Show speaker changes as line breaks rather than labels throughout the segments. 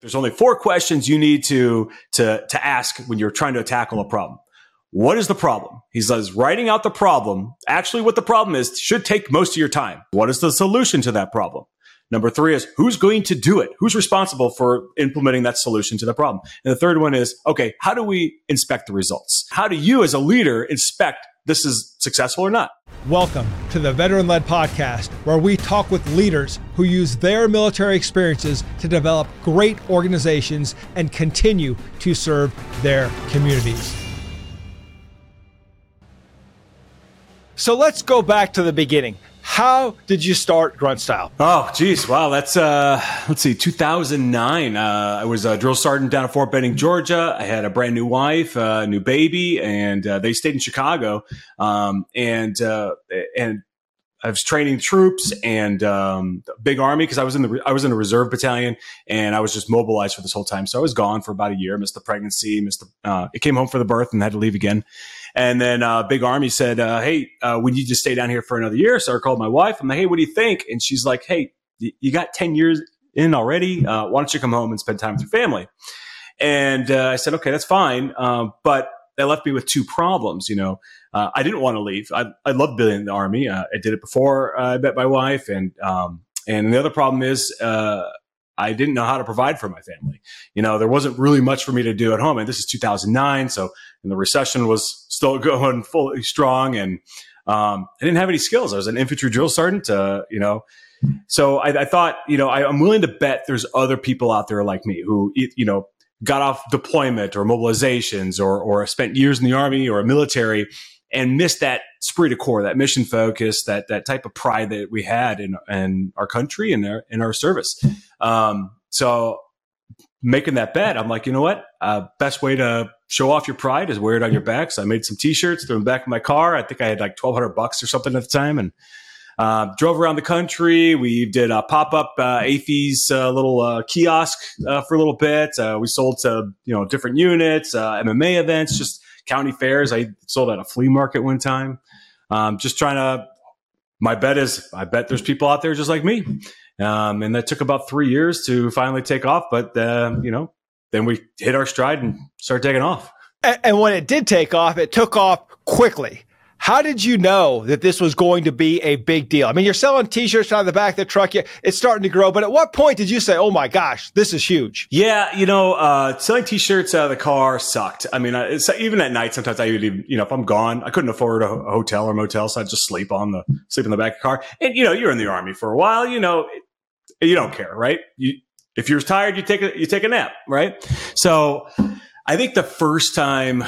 There's only four questions you need to, to, to ask when you're trying to tackle a problem. What is the problem? He says writing out the problem, actually what the problem is, should take most of your time. What is the solution to that problem? Number three is who's going to do it? Who's responsible for implementing that solution to the problem? And the third one is, okay, how do we inspect the results? How do you as a leader inspect this is successful or not?
Welcome to the Veteran Led Podcast, where we talk with leaders who use their military experiences to develop great organizations and continue to serve their communities. So let's go back to the beginning. How did you start Grunt Style?
Oh, geez, wow, that's uh, let's see, 2009. Uh, I was a drill sergeant down at Fort Benning, Georgia. I had a brand new wife, a uh, new baby, and uh, they stayed in Chicago. Um, and uh, and I was training troops and um, big army because I was in the I was in a reserve battalion and I was just mobilized for this whole time. So I was gone for about a year. Missed the pregnancy. Missed the. Uh, it came home for the birth and had to leave again. And then uh, Big Army said, uh, "Hey, uh, we need to stay down here for another year." So I called my wife. I'm like, "Hey, what do you think?" And she's like, "Hey, you got ten years in already. Uh, why don't you come home and spend time with your family?" And uh, I said, "Okay, that's fine." Um, but that left me with two problems. You know, uh, I didn't want to leave. I, I loved being in the army. Uh, I did it before I met my wife, and um, and the other problem is uh, I didn't know how to provide for my family. You know, there wasn't really much for me to do at home, and this is 2009, so and the recession was still going fully strong, and um, I didn't have any skills. I was an infantry drill sergeant. Uh, you know. So I, I thought, you know, I, I'm willing to bet there's other people out there like me who, you know, got off deployment or mobilizations or, or spent years in the army or military and missed that esprit de corps, that mission focus, that that type of pride that we had in in our country and our in our service. Um, so making that bet, I'm like, you know what? Uh, best way to show off your pride is wear it on your back. So I made some T-shirts, threw them back in my car. I think I had like 1,200 bucks or something at the time, and uh, drove around the country. We did a pop up uh, AAFES uh, little uh, kiosk uh, for a little bit. Uh, we sold to you know different units, uh, MMA events, just county fairs. I sold at a flea market one time. Um, just trying to. My bet is, I bet there's people out there just like me, um, and that took about three years to finally take off. But you know, then we hit our stride and started taking off.
And when it did take off, it took off quickly. How did you know that this was going to be a big deal? I mean, you're selling t-shirts out of the back of the truck. It's starting to grow. But at what point did you say, Oh my gosh, this is huge?
Yeah. You know, uh, selling t-shirts out of the car sucked. I mean, even at night, sometimes I would even, you know, if I'm gone, I couldn't afford a, a hotel or motel. So I'd just sleep on the, sleep in the back of the car. And, you know, you're in the army for a while, you know, you don't care, right? You, if you're tired, you take a, you take a nap, right? So I think the first time,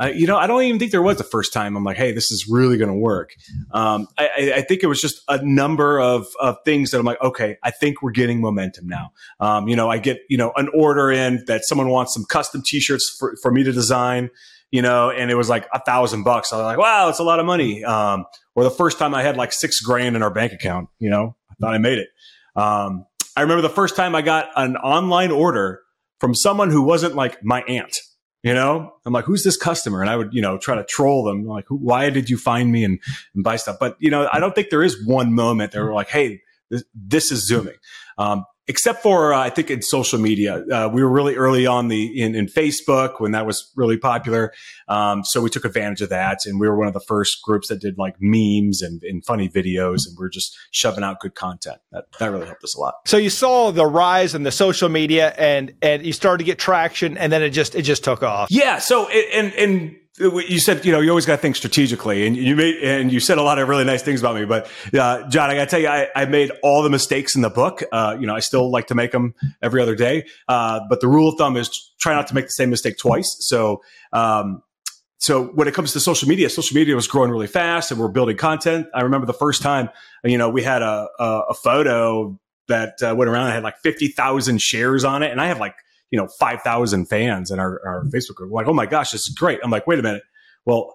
uh, you know, I don't even think there was the first time I'm like, hey, this is really going to work. Um, I, I, think it was just a number of, of things that I'm like, okay, I think we're getting momentum now. Um, you know, I get, you know, an order in that someone wants some custom t-shirts for, for me to design, you know, and it was like a thousand bucks. I was like, wow, it's a lot of money. Um, or the first time I had like six grand in our bank account, you know, I thought I made it. Um, I remember the first time I got an online order from someone who wasn't like my aunt. You know, I'm like, who's this customer? And I would, you know, try to troll them. Like, why did you find me and, and buy stuff? But, you know, I don't think there is one moment that we're like, hey, this, this is zooming. Um, except for uh, I think in social media. Uh, we were really early on the in, in Facebook when that was really popular, um, so we took advantage of that, and we were one of the first groups that did like memes and, and funny videos, and we are just shoving out good content. That that really helped us a lot.
So you saw the rise in the social media, and and you started to get traction, and then it just it just took off.
Yeah. So and and you said you know you always got to think strategically and you made and you said a lot of really nice things about me but uh, john i gotta tell you I, I, made all the mistakes in the book. Uh, you know i still like to make them every other day uh, but the rule of thumb is try not to make the same mistake twice. So um, so when it comes to social media social media was growing really fast and we're building content. I remember the first time you know we had a, a, a photo that uh, went around that had like 50000 shares on it and i have like you know, 5,000 fans in our, our Facebook group. We're like, oh my gosh, this is great. I'm like, wait a minute. Well,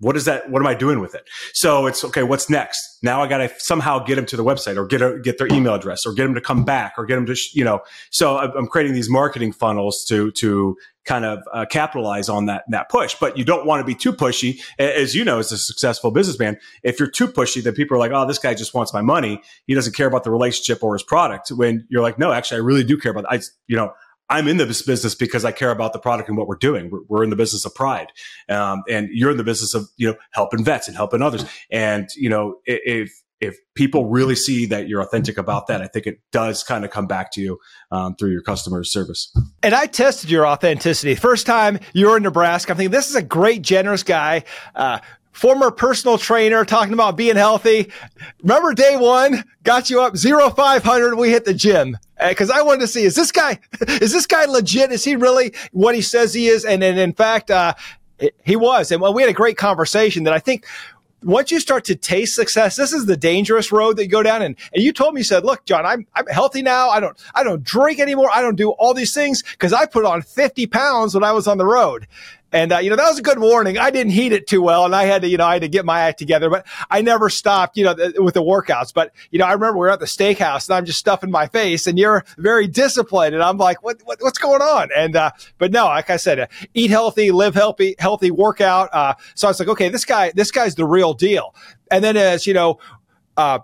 what is that? What am I doing with it? So it's okay. What's next? Now I got to somehow get them to the website or get a, get their email address or get them to come back or get them to, you know, so I'm creating these marketing funnels to, to kind of uh, capitalize on that, that push. But you don't want to be too pushy. As you know, as a successful businessman, if you're too pushy, then people are like, oh, this guy just wants my money. He doesn't care about the relationship or his product. When you're like, no, actually, I really do care about, I, you know, I'm in this business because I care about the product and what we're doing. We're, we're in the business of pride, um, and you're in the business of you know helping vets and helping others. And you know if if people really see that you're authentic about that, I think it does kind of come back to you um, through your customer service.
And I tested your authenticity. First time you were in Nebraska, I'm thinking this is a great, generous guy. Uh, former personal trainer talking about being healthy. Remember day one got you up zero five hundred. We hit the gym because uh, I wanted to see is this guy is this guy legit? Is he really what he says he is? And, and in fact, uh, he was. And we had a great conversation that I think once you start to taste success, this is the dangerous road that you go down. And, and you told me, you said, look, John, I'm, I'm healthy now. I don't, I don't drink anymore. I don't do all these things because I put on 50 pounds when I was on the road. And, uh, you know, that was a good warning. I didn't heat it too well and I had to, you know, I had to get my act together, but I never stopped, you know, th- with the workouts. But, you know, I remember we were at the steakhouse and I'm just stuffing my face and you're very disciplined. And I'm like, what, what what's going on? And, uh, but no, like I said, uh, eat healthy, live healthy, healthy workout. Uh, so I was like, okay, this guy, this guy's the real deal. And then as, you know, uh,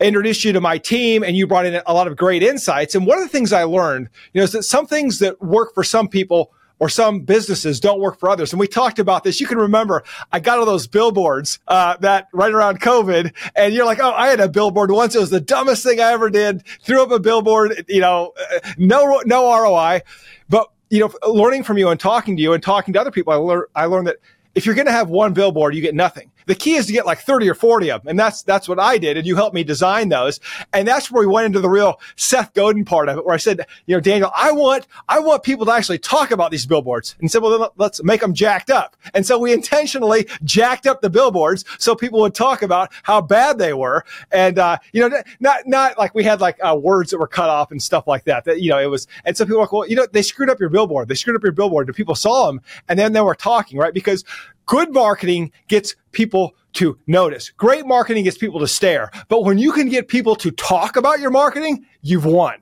introduced you to my team and you brought in a lot of great insights. And one of the things I learned, you know, is that some things that work for some people or some businesses don't work for others. And we talked about this. You can remember I got all those billboards uh, that right around COVID, and you're like, oh, I had a billboard once. It was the dumbest thing I ever did. Threw up a billboard, you know, uh, no no ROI. But you know, learning from you and talking to you and talking to other people, I, learned I learned that if you're going to have one billboard, you get nothing. The key is to get like 30 or 40 of them. And that's, that's what I did. And you helped me design those. And that's where we went into the real Seth Godin part of it, where I said, you know, Daniel, I want, I want people to actually talk about these billboards. And said, well, let's make them jacked up. And so we intentionally jacked up the billboards so people would talk about how bad they were. And, uh, you know, not, not like we had like uh, words that were cut off and stuff like that, that, you know, it was, and so people were like, well, you know, they screwed up your billboard. They screwed up your billboard and people saw them and then they were talking, right? Because Good marketing gets people to notice. Great marketing gets people to stare. But when you can get people to talk about your marketing, you've won.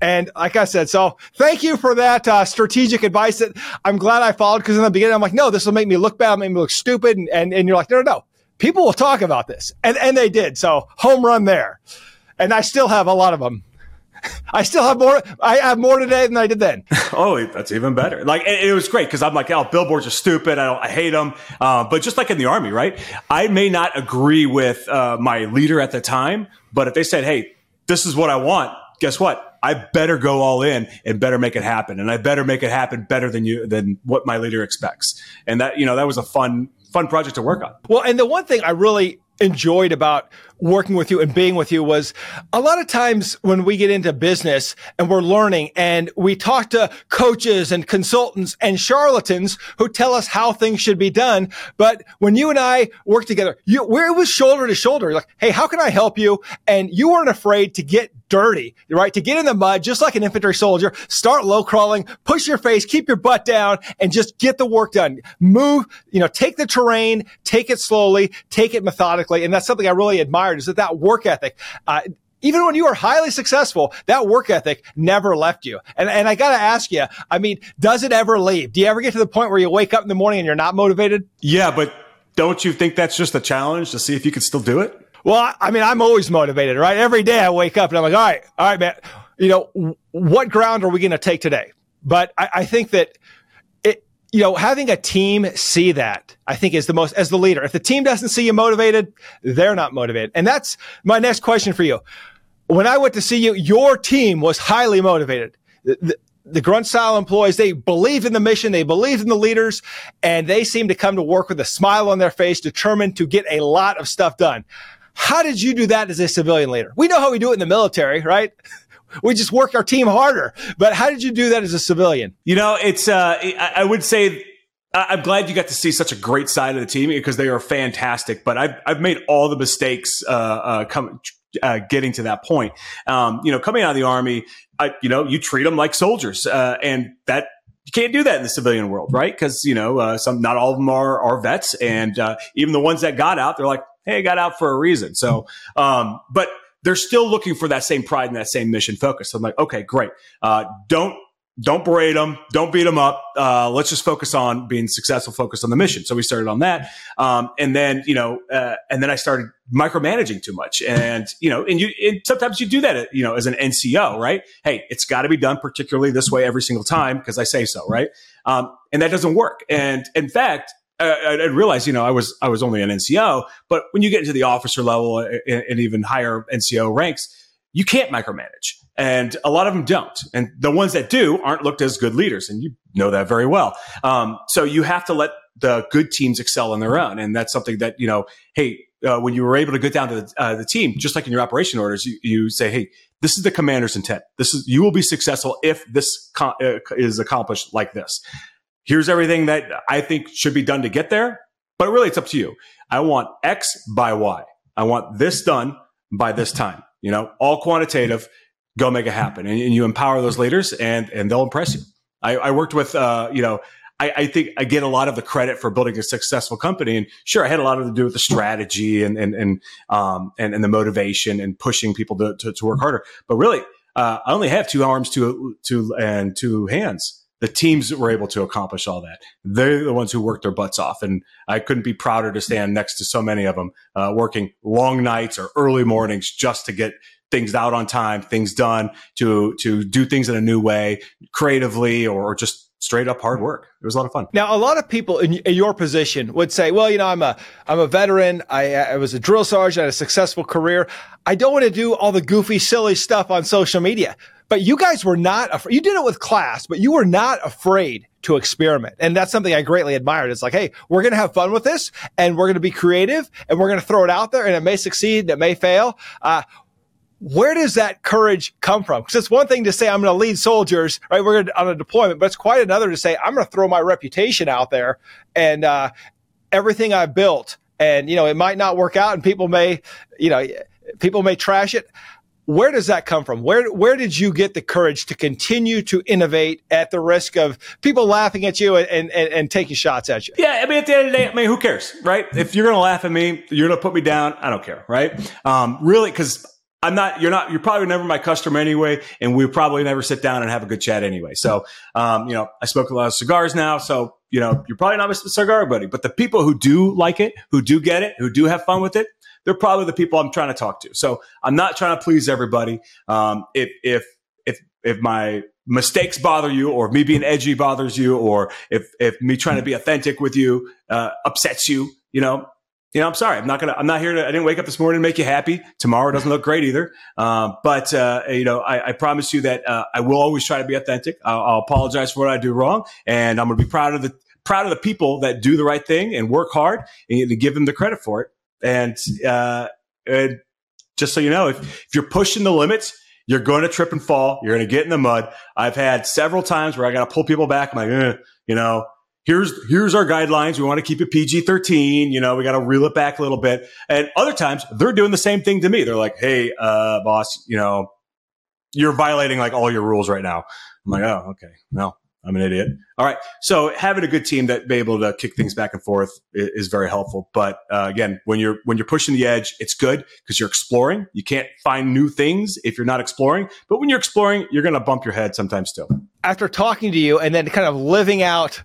And like I said, so thank you for that uh, strategic advice that I'm glad I followed because in the beginning I'm like, no, this will make me look bad, make me look stupid. And, and, and you're like, no, no, no. People will talk about this. And, and they did. So home run there. And I still have a lot of them. I still have more. I have more today than I did then.
oh, that's even better. Like it, was great because I'm like, oh, billboards are stupid. I don't. I hate them. Uh, but just like in the army, right? I may not agree with uh, my leader at the time, but if they said, hey, this is what I want, guess what? I better go all in and better make it happen, and I better make it happen better than you than what my leader expects. And that you know that was a fun fun project to work on.
Well, and the one thing I really enjoyed about working with you and being with you was a lot of times when we get into business and we're learning and we talk to coaches and consultants and charlatans who tell us how things should be done. But when you and I work together, you, it was shoulder to shoulder. Like, Hey, how can I help you? And you weren't afraid to get dirty, right? To get in the mud, just like an infantry soldier, start low crawling, push your face, keep your butt down and just get the work done. Move, you know, take the terrain, take it slowly, take it methodically. And that's something I really admire is that that work ethic. Uh, even when you were highly successful, that work ethic never left you. And, and I got to ask you, I mean, does it ever leave? Do you ever get to the point where you wake up in the morning and you're not motivated?
Yeah, but don't you think that's just a challenge to see if you can still do it?
Well, I mean, I'm always motivated, right? Every day I wake up and I'm like, all right, all right, man, you know, what ground are we going to take today? But I, I think that you know, having a team see that, I think is the most, as the leader. If the team doesn't see you motivated, they're not motivated. And that's my next question for you. When I went to see you, your team was highly motivated. The, the, grunt style employees, they believed in the mission, they believed in the leaders, and they seemed to come to work with a smile on their face, determined to get a lot of stuff done. How did you do that as a civilian leader? We know how we do it in the military, right? We just work our team harder. But how did you do that as a civilian?
You know, it's, uh, I would say, I'm glad you got to see such a great side of the team because they are fantastic. But I've, I've made all the mistakes, uh, uh, come, uh, getting to that point. Um, you know, coming out of the army, I, you know, you treat them like soldiers, uh, and that you can't do that in the civilian world, right? Because you know, uh, some not all of them are are vets, and uh, even the ones that got out, they're like, "Hey, I got out for a reason." So, um, but they're still looking for that same pride and that same mission focus. So I'm like, okay, great. Uh, don't don't berate them, don't beat them up. Uh, let's just focus on being successful, focus on the mission. So we started on that, um, and then you know, uh, and then I started micromanaging too much, and you know, and you and sometimes you do that, you know, as an NCO, right? Hey, it's got to be done particularly this way every single time because I say so, right? Um, and that doesn't work. And in fact, I, I realized, you know, I was I was only an NCO, but when you get into the officer level and, and even higher NCO ranks, you can't micromanage and a lot of them don't. And the ones that do aren't looked as good leaders, and you know that very well. Um, so you have to let the good teams excel on their own, and that's something that you know. Hey, uh, when you were able to get down to the, uh, the team, just like in your operation orders, you, you, say, "Hey, this is the commander's intent. This is you will be successful if this co- uh, is accomplished like this. Here's everything that I think should be done to get there, but really, it's up to you. I want X by Y. I want this done by this time. You know, all quantitative." go make it happen. And, and you empower those leaders and, and they'll impress you. I, I worked with, uh, you know, I, I, think I get a lot of the credit for building a successful company. And sure, I had a lot of to do with the strategy and, and, and, um, and, and the motivation and pushing people to, to, to work harder. But really, uh, I only have two arms, two, two, and two hands. The teams that were able to accomplish all that, they're the ones who worked their butts off. And I couldn't be prouder to stand next to so many of them, uh, working long nights or early mornings just to get things out on time, things done, to to do things in a new way, creatively, or just straight up hard work. It was a lot of fun.
Now, a lot of people in, in, your position would say, "Well, you know, I'm a I'm a veteran. I, I was a drill sergeant, I had a successful career. I don't want to do all the goofy, silly stuff on social media." But you guys were not afraid. You did it with class, but you were not afraid to experiment. And that's something I greatly admired. It's like, hey, we're going to have fun with this and we're going to be creative and we're going to throw it out there and it may succeed and it may fail. Uh, where does that courage come from? Because it's one thing to say I'm going to lead soldiers, right? We're on a deployment, but it's quite another to say I'm going to throw my reputation out there and uh, everything I built. And you know, it might not work out, and people may, you know, people may trash it. Where does that come from? Where where did you get the courage to continue to innovate at the risk of people laughing at you and, and, and taking shots at you?
Yeah, I mean, at the end of the day, I mean, who cares, right? If you're to laugh at me, you're to put me down. I don't care, right? Um, really, because I'm not, you're not, you're probably never my customer anyway. And we probably never sit down and have a good chat anyway. So, um, you know, I smoke a lot of cigars now. So, you know, you're probably not my cigar buddy, but the people who do like it, who do get it, who do have fun with it, they're probably the people I'm trying to talk to. So I'm not trying to please everybody. Um, if, if, if, if my mistakes bother you or me being edgy bothers you or if, if me trying to be authentic with you, uh, upsets you, you know, you know, I'm sorry. I'm not gonna. I'm not here to. I didn't wake up this morning to make you happy. Tomorrow doesn't look great either. Um, but uh, you know, I, I, promise you that uh, I will always try to be authentic. I'll, I'll, apologize for what I do wrong, and I'm to be proud of the proud of the people that do the right thing and work hard, and to give them the credit for it. And, uh, and just so you know, if if you're pushing the limits, you're going to trip and fall. You're going to get in the mud. I've had several times where I got to pull people back. I'm like, eh, you know, here's here's our guidelines. We want to keep it PG thirteen. You know, we got to reel it back a little bit. And other times they're doing the same thing to me. They're like, "Hey, uh, boss, you know, you're violating like all your rules right now." I'm like, "Oh, okay. Well, I'm an idiot." All right. So having a good team that be able to kick things back and forth is, is very helpful. But uh, again, when you're when you're pushing the edge, it's good because you're exploring. You can't find new things if you're not exploring. But when you're exploring, you're going to bump your head sometimes too.
After talking to you and then kind of living out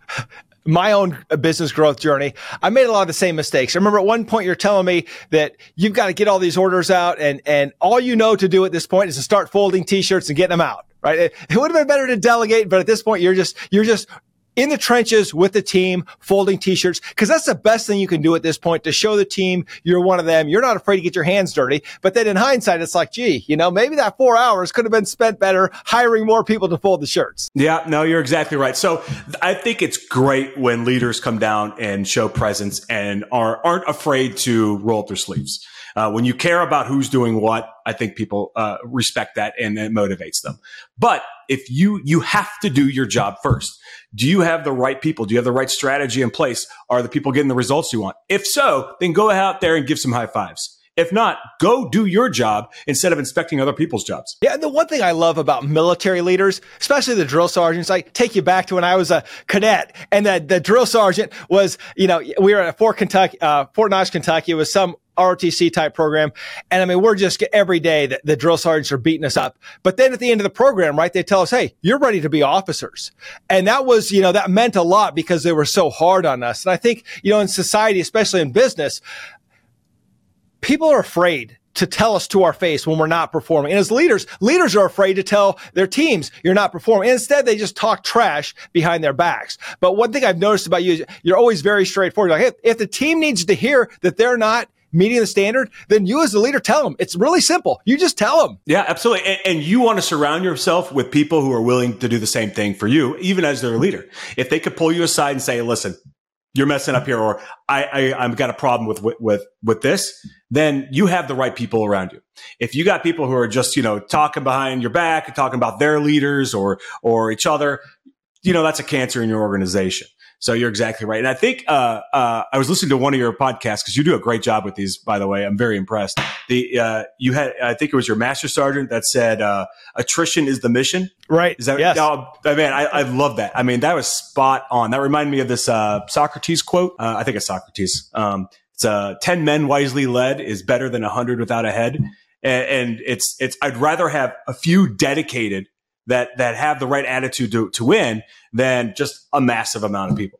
my own business growth journey, I made a lot of the same mistakes. I remember at one point you're telling me that you've got to get all these orders out and, and all you know to do at this point is to start folding t-shirts and getting them out, right? It, it would have been better to delegate, but at this point you're just, you're just in the trenches with the team, folding t-shirts, because that's the best thing you can do at this point to show the team you're one of them. You're not afraid to get your hands dirty. But then in hindsight, it's like, gee, you know, maybe that four hours could have been spent better hiring more people to fold the shirts.
Yeah, no, you're exactly right. So I think it's great when leaders come down and show presence and are, aren't afraid to roll up their sleeves. Uh, when you care about who's doing what, I think people uh, respect that and it motivates them. But if you you have to do your job first, do you have the right people? Do you have the right strategy in place? Are the people getting the results you want? If so, then go out there and give some high fives. If not, go do your job instead of inspecting other people's jobs.
Yeah. And the one thing I love about military leaders, especially the drill sergeants, I take you back to when I was a cadet and the, the drill sergeant was, you know, we were at Fort Kentucky, uh, Fort Knox, Kentucky. It was some ROTC type program. And I mean, we're just every day that the drill sergeants are beating us up. But then at the end of the program, right, they tell us, Hey, you're ready to be officers. And that was, you know, that meant a lot because they were so hard on us. And I think, you know, in society, especially in business, people are afraid to tell us to our face when we're not performing. And as leaders, leaders are afraid to tell their teams you're not performing. instead, they just talk trash behind their backs. But one thing I've noticed about you is you're always very straightforward. Like, hey, if the team needs to hear that they're not meeting the standard, then you as the leader tell them. It's really simple. You just tell them.
Yeah, absolutely. And, and, you want to surround yourself with people who are willing to do the same thing for you, even as their leader. If they could pull you aside and say, listen, you're messing up here, or I, I, I've got a problem with, with, with this, then you have the right people around you. If you got people who are just, you know, talking behind your back, and talking about their leaders or, or each other, you know, that's a cancer in your organization. So you're exactly right. And I think uh, uh, I was listening to one of your podcasts because you do a great job with these. By the way, I'm very impressed. The uh, you had I think it was your master sergeant that said uh, attrition is the mission.
Right.
Is that
yes.
Oh, man, I, I love that. I mean, that was spot on. That reminded me of this uh, Socrates quote. Uh, I think it's Socrates. Um, it's uh, 10 men wisely led is better than a hundred without a head. And, and it's, it's, I'd rather have a few dedicated that that have the right attitude to, to win than just a massive amount of people.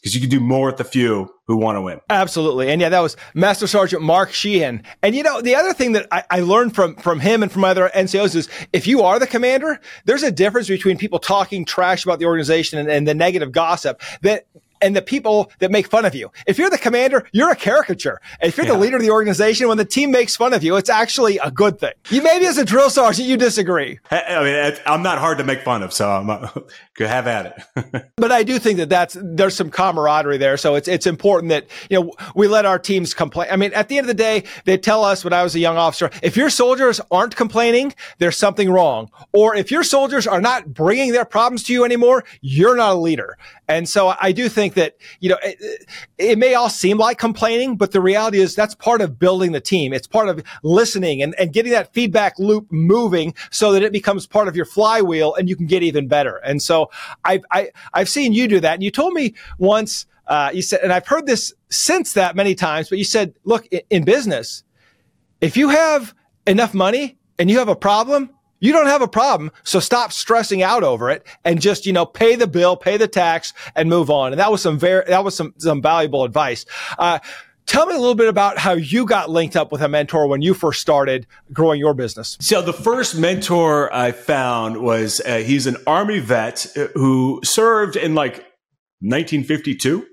Because you can do more with the few who want to win.
Absolutely. And yeah, that was Master Sergeant Mark Sheehan. And you know, the other thing that I, I learned from, from him and from other NCOs is if you are the commander, there's a difference between people talking trash about the organization and, and the negative gossip that and the people that make fun of you. If you're the commander, you're a caricature. And if you're yeah. the leader of the organization, when the team makes fun of you, it's actually a good thing. You maybe as a drill sergeant, you disagree.
I mean, I'm not hard to make fun of, so I'm have at it.
but I do think that that's there's some camaraderie there, so it's it's important that you know we let our teams complain. I mean, at the end of the day, they tell us when I was a young officer, if your soldiers aren't complaining, there's something wrong, or if your soldiers are not bringing their problems to you anymore, you're not a leader. And so I do think that, you know, it, it, may all seem like complaining, but the reality is that's part of building the team. It's part of listening and, and getting that feedback loop moving so that it becomes part of your flywheel and you can get even better. And so I've, I, have i have seen you do that. And you told me once, uh, you said, and I've heard this since that many times, but you said, look, in, in business, if you have enough money and you have a problem, you don't have a problem. So stop stressing out over it and just, you know, pay the bill, pay the tax and move on. And that was some very, that was some, some valuable advice. Uh, Tell me a little bit about how you got linked up with a mentor when you first started growing your business.
So the first mentor I found was uh, he's an army vet uh, who served in like 1952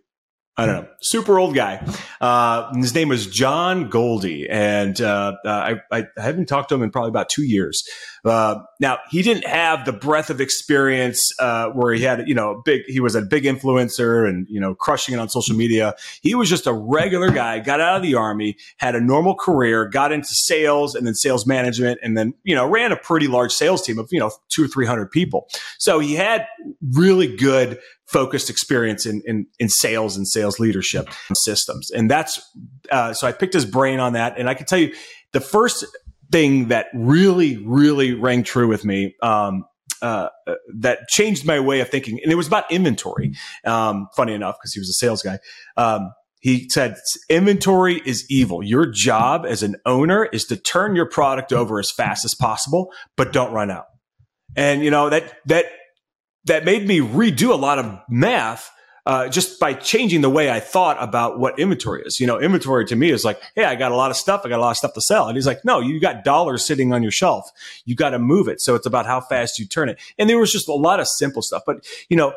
I don't know, super old guy. Uh, his name was John Goldie, and uh, uh, I, I, haven't talked to him in probably about two years. Uh, now he didn't have the breadth of experience uh, where he had, you know, big. He was a big influencer and you know, crushing it on social media. He was just a regular guy. Got out of the army, had a normal career, got into sales and then sales management, and then you know, ran a pretty large sales team of you know two or three hundred people. So he had really good focused experience in, in, in sales and sales leadership systems. And that's, uh, so I picked his brain on that. And I can tell you the first thing that really, really rang true with me, um, uh, that changed my way of thinking. And it was about inventory. Um, funny enough, because he was a sales guy. Um, he said, inventory is evil. Your job as an owner is to turn your product over as fast as possible, but don't run out. And you know, that, that that made me redo a lot of math uh, just by changing the way I thought about what inventory is. You know, inventory to me is like, hey, I got a lot of stuff. I got a lot of stuff to sell. And he's like, no, you got dollars sitting on your shelf. You got to move it. So it's about how fast you turn it. And there was just a lot of simple stuff. But, you know,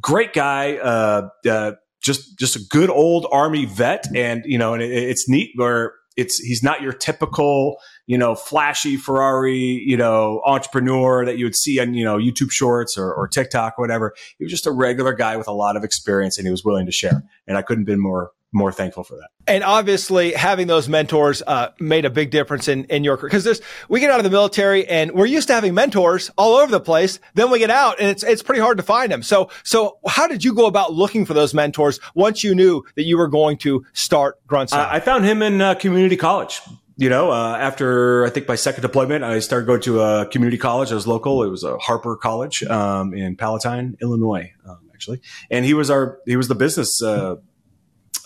great guy, uh, uh, just, just a good old army vet. And, you know, and it, it's neat where it's, he's not your typical, you know, flashy Ferrari, you know, entrepreneur that you would see on, you know, YouTube shorts or, or TikTok or whatever. He was just a regular guy with a lot of experience and he was willing to share. And I couldn't have been more, more thankful for that.
And obviously, having those mentors uh, made a big difference in in your career because there's we get out of the military and we're used to having mentors all over the place. Then we get out and it's it's pretty hard to find them. So so how did you go about looking for those mentors once you knew that you were going to start Grunt
I found him in uh, community college you know, uh, after I think my second deployment, I started going to a community college. I was local. It was a Harper College um, in Palatine, Illinois, um, actually. And he was our he was the business uh,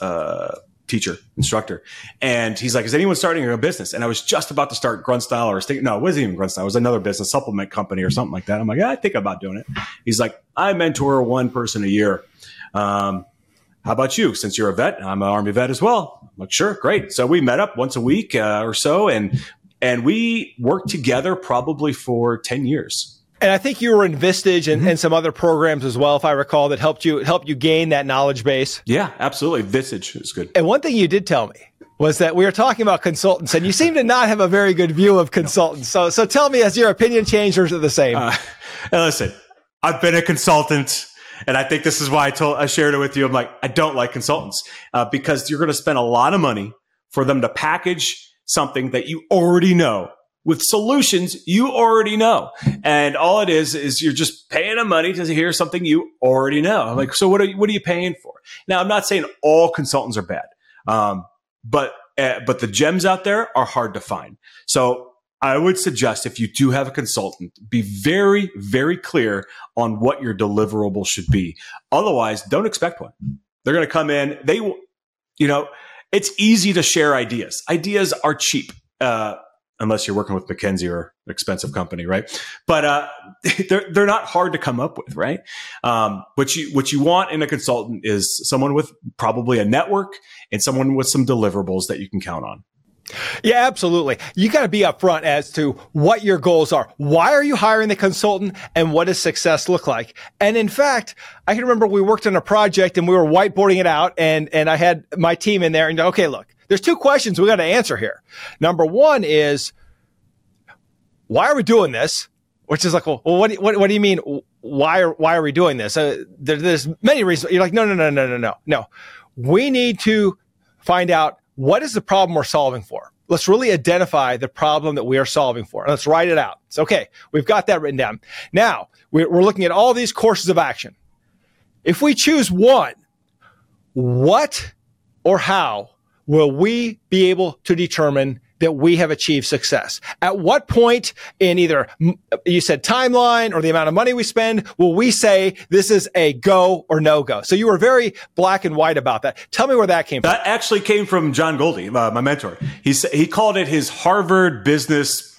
uh, teacher instructor, and he's like, "Is anyone starting a business?" And I was just about to start Grunt Style or. No, it wasn't even Grunt. It was another business supplement company or something like that. I'm like, yeah, I think about doing it. He's like, I mentor one person a year. Um, how about you? Since you're a vet, I'm an Army vet as well. I'm like, sure, great. So we met up once a week uh, or so, and and we worked together probably for ten years.
And I think you were in Vistage and, mm-hmm. and, some other programs as well, if I recall, that helped you helped you gain that knowledge base.
Yeah, absolutely. Vistage is good.
And one thing you did tell me was that we were talking about consultants, and you seem to not have a very good view of consultants. So, so tell me, has your opinion changed, or is it the same? Uh,
listen, I've been a consultant and I think this is why I told, I shared it with you. I'm like, I don't like consultants uh, because you're going to spend a lot of money for them to package something that you already know with solutions you already know. And all it is, is you're just paying them money to hear something you already know. I'm like, so what are you, what are you paying for? Now, I'm not saying all consultants are bad. Um, but, uh, but the gems out there are hard to find. So I would suggest if you do have a consultant, be very, very clear on what your deliverable should be. Otherwise, don't expect one. They're going to come in. They, you know, it's easy to share ideas. Ideas are cheap. Uh, unless you're working with McKinsey or an expensive company, right? But uh, they're they're not hard to come up with, right? Um, what you what you want in a consultant is someone with probably a network and someone with some deliverables that you can count on.
Yeah, absolutely. You got to be upfront as to what your goals are. Why are you hiring the consultant and what does success look like? And in fact, I can remember we worked on a project and we were whiteboarding it out and, and I had my team in there and okay, look, there's two questions we got to answer here. Number one is, why are we doing this? Which is like, well, what, what, what do you mean? Why are, why are we doing this? Uh, there, there's many reasons. You're like, no, no, no, no, no, no, no. We need to find out what is the problem we're solving for? Let's really identify the problem that we are solving for. Let's write it out. It's okay. We've got that written down. Now we're looking at all these courses of action. If we choose one, what or how will we be able to determine that we have achieved success? At what point in either you said timeline or the amount of money we spend will we say this is a go or no go? So you were very black and white about that. Tell me where that came
from. That actually came from John Goldie, uh, my mentor. He said he called it his Harvard business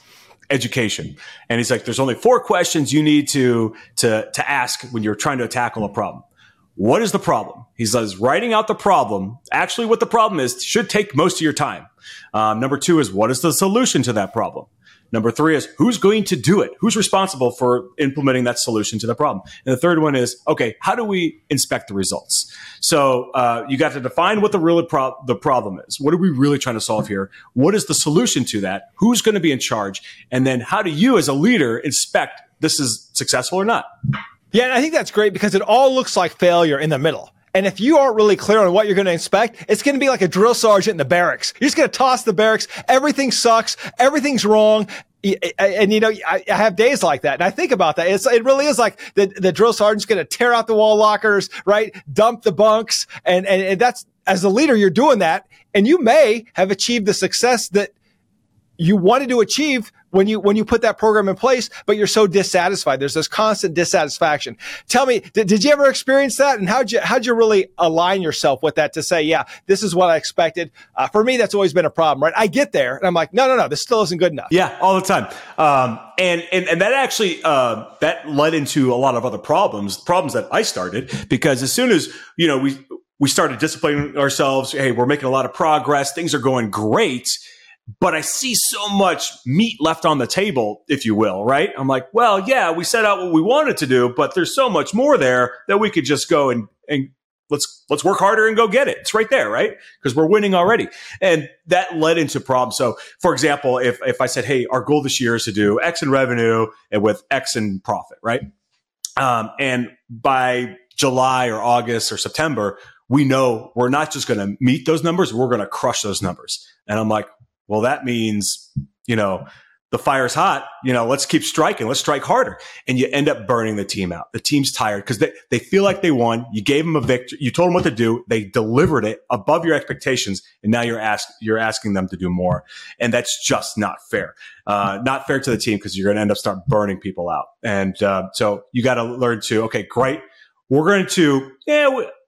education. And he's like, there's only four questions you need to, to, to ask when you're trying to tackle a problem. What is the problem? He says, writing out the problem, actually what the problem is, should take most of your time. Um, number two is, what is the solution to that problem? Number three is who's going to do it? Who's responsible for implementing that solution to the problem? And the third one is, okay, how do we inspect the results? So uh, you got to define what the real pro- the problem is. What are we really trying to solve here? What is the solution to that? Who's going to be in charge? And then how do you, as a leader, inspect this is successful or not?
Yeah, and I think that's great because it all looks like failure in the middle. And if you aren't really clear on what you're going to inspect, it's going to be like a drill sergeant in the barracks. You're just going to toss the barracks. Everything sucks. Everything's wrong. And, you know, I, have days like that. And I think about that. It's, it really is like the, the drill sergeant's going to tear out the wall lockers, right? Dump the bunks. And, and, and that's, as a leader, you're doing that. And you may have achieved the success that you wanted to achieve when you when you put that program in place, but you're so dissatisfied. There's this constant dissatisfaction. Tell me, did, did you ever experience that? And how'd you how'd you really align yourself with that to say, yeah, this is what I expected? Uh, for me, that's always been a problem, right? I get there and I'm like, no, no, no, this still isn't good enough.
Yeah, all the time. Um, and, and and that actually uh, that led into a lot of other problems, problems that I started because as soon as you know we we started disciplining ourselves, hey, we're making a lot of progress, things are going great but I see so much meat left on the table, if you will, right? I'm like, well, yeah, we set out what we wanted to do, but there's so much more there that we could just go and, and let's let's work harder and go get it. It's right there, right? Because we're winning already. And that led into problems. So for example, if if I said, hey, our goal this year is to do X in revenue and with X in profit, right? Um, and by July or August or September, we know we're not just going to meet those numbers, we're going to crush those numbers. And I'm like, well, that means, you know, the fire's hot, you know, let's keep striking. Let's strike harder. And you end up burning the team out. The team's tired because they, they feel like they won. You gave them a victory. You told them what to do. They delivered it above your expectations. And now you're ask, you're asking them to do more. And that's just not fair. Uh, not fair to the team because you're going to end up start burning people out. And, uh, so you got to learn to, okay, great. We're going to, yeah,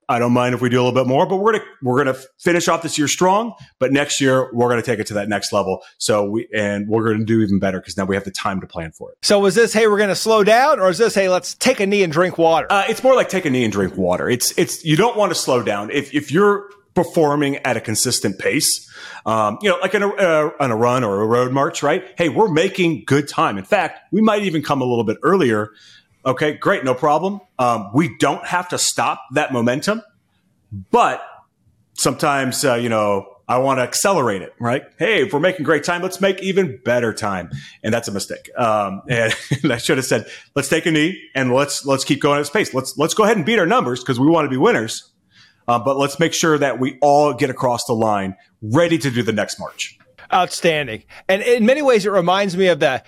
I don't mind if we do a little bit more, but we're gonna we're gonna finish off this year strong. But next year we're gonna take it to that next level. So we and we're gonna do even better because now we have the time to plan for it.
So was this hey we're gonna slow down, or is this hey let's take a knee and drink water?
Uh, it's more like take a knee and drink water. It's it's you don't want to slow down if if you're performing at a consistent pace, um, you know, like on a, uh, on a run or a road march, right? Hey, we're making good time. In fact, we might even come a little bit earlier Okay, great, no problem. Um, we don't have to stop that momentum, but sometimes, uh, you know, I want to accelerate it, right? Hey, if we're making great time, let's make even better time, and that's a mistake. Um, and, and, I should have said, let's take a knee and let's let's keep going at pace. Let's let's go ahead and beat our numbers because we want to be winners, uh, but let's make sure that we all get across the line, ready to do the next march.
Outstanding. And in many ways, it reminds me of the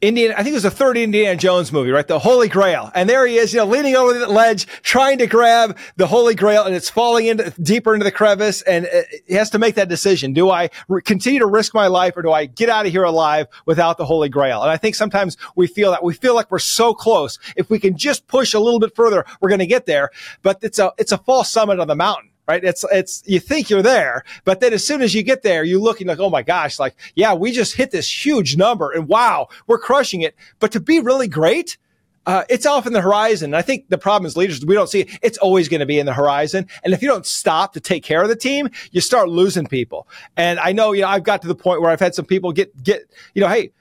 Indian, I think it was the third Indiana Jones movie, right? The Holy Grail. And there he is, you know, leaning over the ledge, trying to grab the Holy Grail and it's falling into deeper into the crevice. And uh, he has to make that decision. Do I re- continue to risk my life or do I get out of here alive without the Holy Grail? And I think sometimes we feel that we feel like we're so close. If we can just push a little bit further, we're going to get there. But it's a, it's a false summit on the mountain right? It's, it's, you think you're there, but then as soon as you get there, you're looking like, oh my gosh, like, yeah, we just hit this huge number and wow, we're crushing it. But to be really great, uh, it's off in the horizon. I think the problem is leaders, we don't see it. It's always going to be in the horizon. And if you don't stop to take care of the team, you start losing people. And I know, you know, I've got to the point where I've had some people get, get, you know, hey,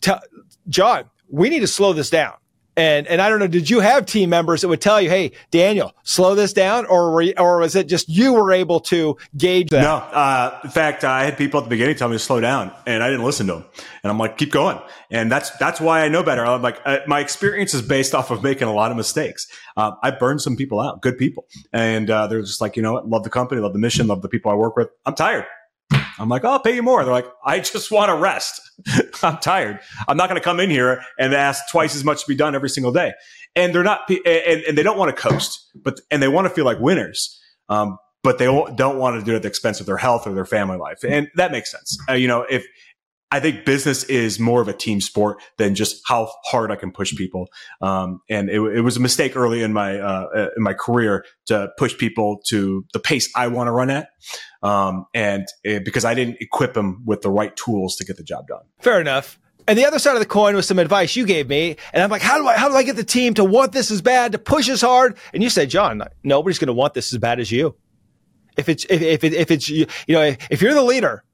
t- John, we need to slow this down. And and I don't know, did you have team members that would tell you, "Hey, Daniel, slow this down," or you, or was it just you were able to gauge that?
No, uh, in fact, I had people at the beginning tell me to slow down, and I didn't listen to them. And I'm like, "Keep going," and that's that's why I know better. I'm like, uh, my experience is based off of making a lot of mistakes. Uh, I burned some people out, good people, and uh, they're just like, you know what, love the company, love the mission, love the people I work with. I'm tired. I'm like, I'll pay you more. They're like, I just want to rest. I'm tired. I'm not going to come in here and ask twice as much to be done every single day. And they're not, and, and they don't want to coast, but, and they want to feel like winners. Um, but they don't want to do it at the expense of their health or their family life. And that makes sense. Uh, you know, if, I think business is more of a team sport than just how hard I can push people. Um, and it, it, was a mistake early in my uh, in my career to push people to the pace I want to run at, um, and it, because I didn't equip them with the right tools to get the job done.
Fair enough. And the other side of the coin was some advice you gave me, and I'm like, how do I how do I get the team to want this as bad, to push as hard? And you said, John, nobody's going to want this as bad as you. If it's if if, if it's you know if you're the leader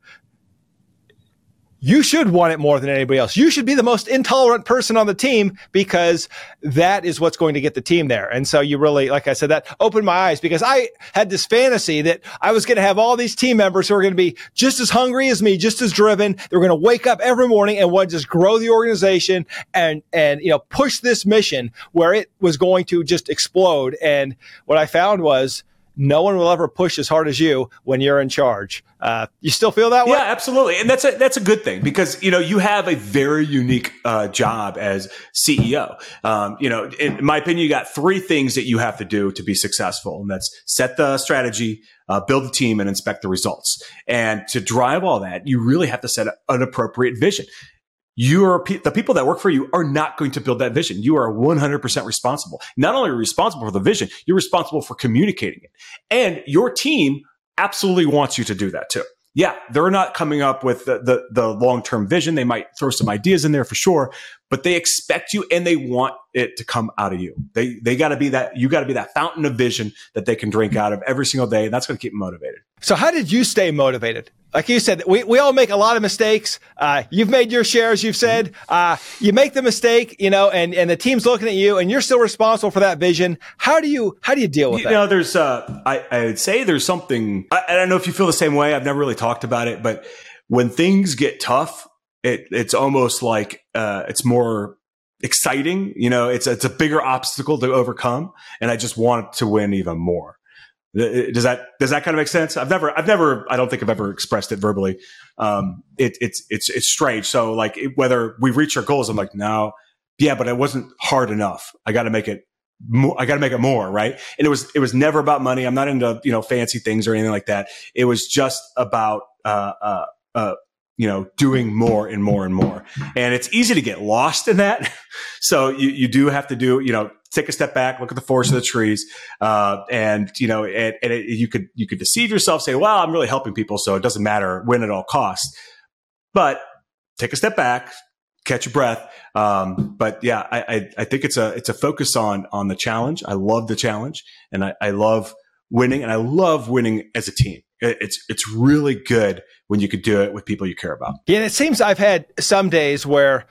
you should want it more than anybody else. You should be the most intolerant person on the team because that is what's going to get the team there. And so you really, like I said, that opened my eyes because I had this fantasy that I was going to have all these team members who are going to be just as hungry as me, just as driven. They're going to wake up every morning and want to just grow the organization and, and, you know, push this mission where it was going to just explode. And what I found was, no one will ever push as hard as you when you're in charge. Uh, you still feel that way?
Yeah, absolutely, and that's a that's a good thing because you know you have a very unique uh, job as CEO. Um, you know, in my opinion, you got three things that you have to do to be successful, and that's set the strategy, uh, build the team, and inspect the results. And to drive all that, you really have to set an appropriate vision you are the people that work for you are not going to build that vision. You are 100% responsible. Not only are you responsible for the vision, you're responsible for communicating it. And your team absolutely wants you to do that too. Yeah, they're not coming up with the, the, the long-term vision. They might throw some ideas in there for sure, but they expect you and they want it to come out of you. They, they gotta be that, you gotta be that fountain of vision that they can drink out of every single day. And that's going to keep them motivated.
So how did you stay motivated? like you said, we, we all make a lot of mistakes. Uh, you've made your shares, you've said. Uh, you make the mistake, you know, and, and the team's looking at you and you're still responsible for that vision. How do you, how do you deal with
you
that?
You know, there's, uh, I, I would say there's something, I, I don't know if you feel the same way. I've never really talked about it, but when things get tough, it, it's almost like, uh, it's more exciting. You know, it's, it's a bigger obstacle to overcome. And I just want to win even more. Does that does that kind of make sense? I've never I've never I don't think I've ever expressed it verbally. Um, it, it's it's it's strange. So like it, whether we reach our goals, I'm like no, yeah, but it wasn't hard enough. I got to make it. More, I got to make it more right. And it was it was never about money. I'm not into you know fancy things or anything like that. It was just about uh, uh, uh, you know, doing more and more and more. And it's easy to get lost in that. so you, you do have to do, you know, take a step back, look at the forest of the trees. Uh, and, you know, and, and it, you could, you could deceive yourself, say, well, I'm really helping people. So it doesn't matter when at all costs. But take a step back, catch your breath. Um, but yeah, I, I, I, think it's a, it's a focus on, on the challenge. I love the challenge and I, I love winning and I love winning as a team it's it's really good when you could do it with people you care about.
Yeah, it seems I've had some days where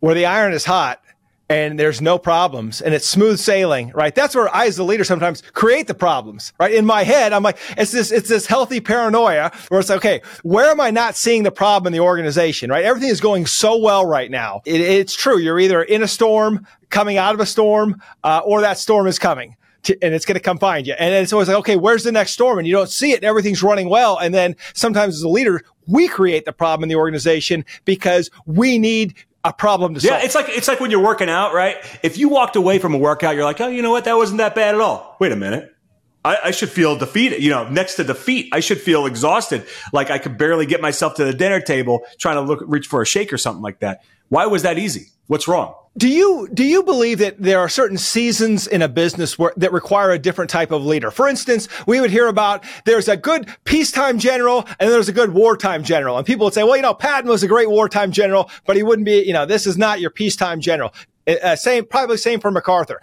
where the iron is hot and there's no problems and it's smooth sailing, right? That's where I, as the leader, sometimes create the problems, right? In my head, I'm like, it's this, it's this healthy paranoia where it's like, okay, where am I not seeing the problem in the organization, right? Everything is going so well right now. It, it's true. You're either in a storm, coming out of a storm, uh, or that storm is coming to, and it's going to come find you. And it's always like, okay, where's the next storm? And you don't see it and everything's running well. And then sometimes as a leader, we create the problem in the organization because we need a problem to solve.
Yeah, it's like it's like when you're working out, right? If you walked away from a workout, you're like, oh, you know what, that wasn't that bad at all. Wait a minute. I, I, should feel defeated, you know, next to defeat. I should feel exhausted, like I could barely get myself to the dinner table trying to look, reach for a shake or something like that. Why was that easy? What's wrong?
Do you do you believe that there are certain seasons in a business where, that require a different type of leader? For instance, we would hear about there's a good peacetime general and there's a good wartime general, and people would say, well, you know, Patton was a great wartime general, but he wouldn't be, you know, this is not your peacetime general. Uh, same, probably same for MacArthur.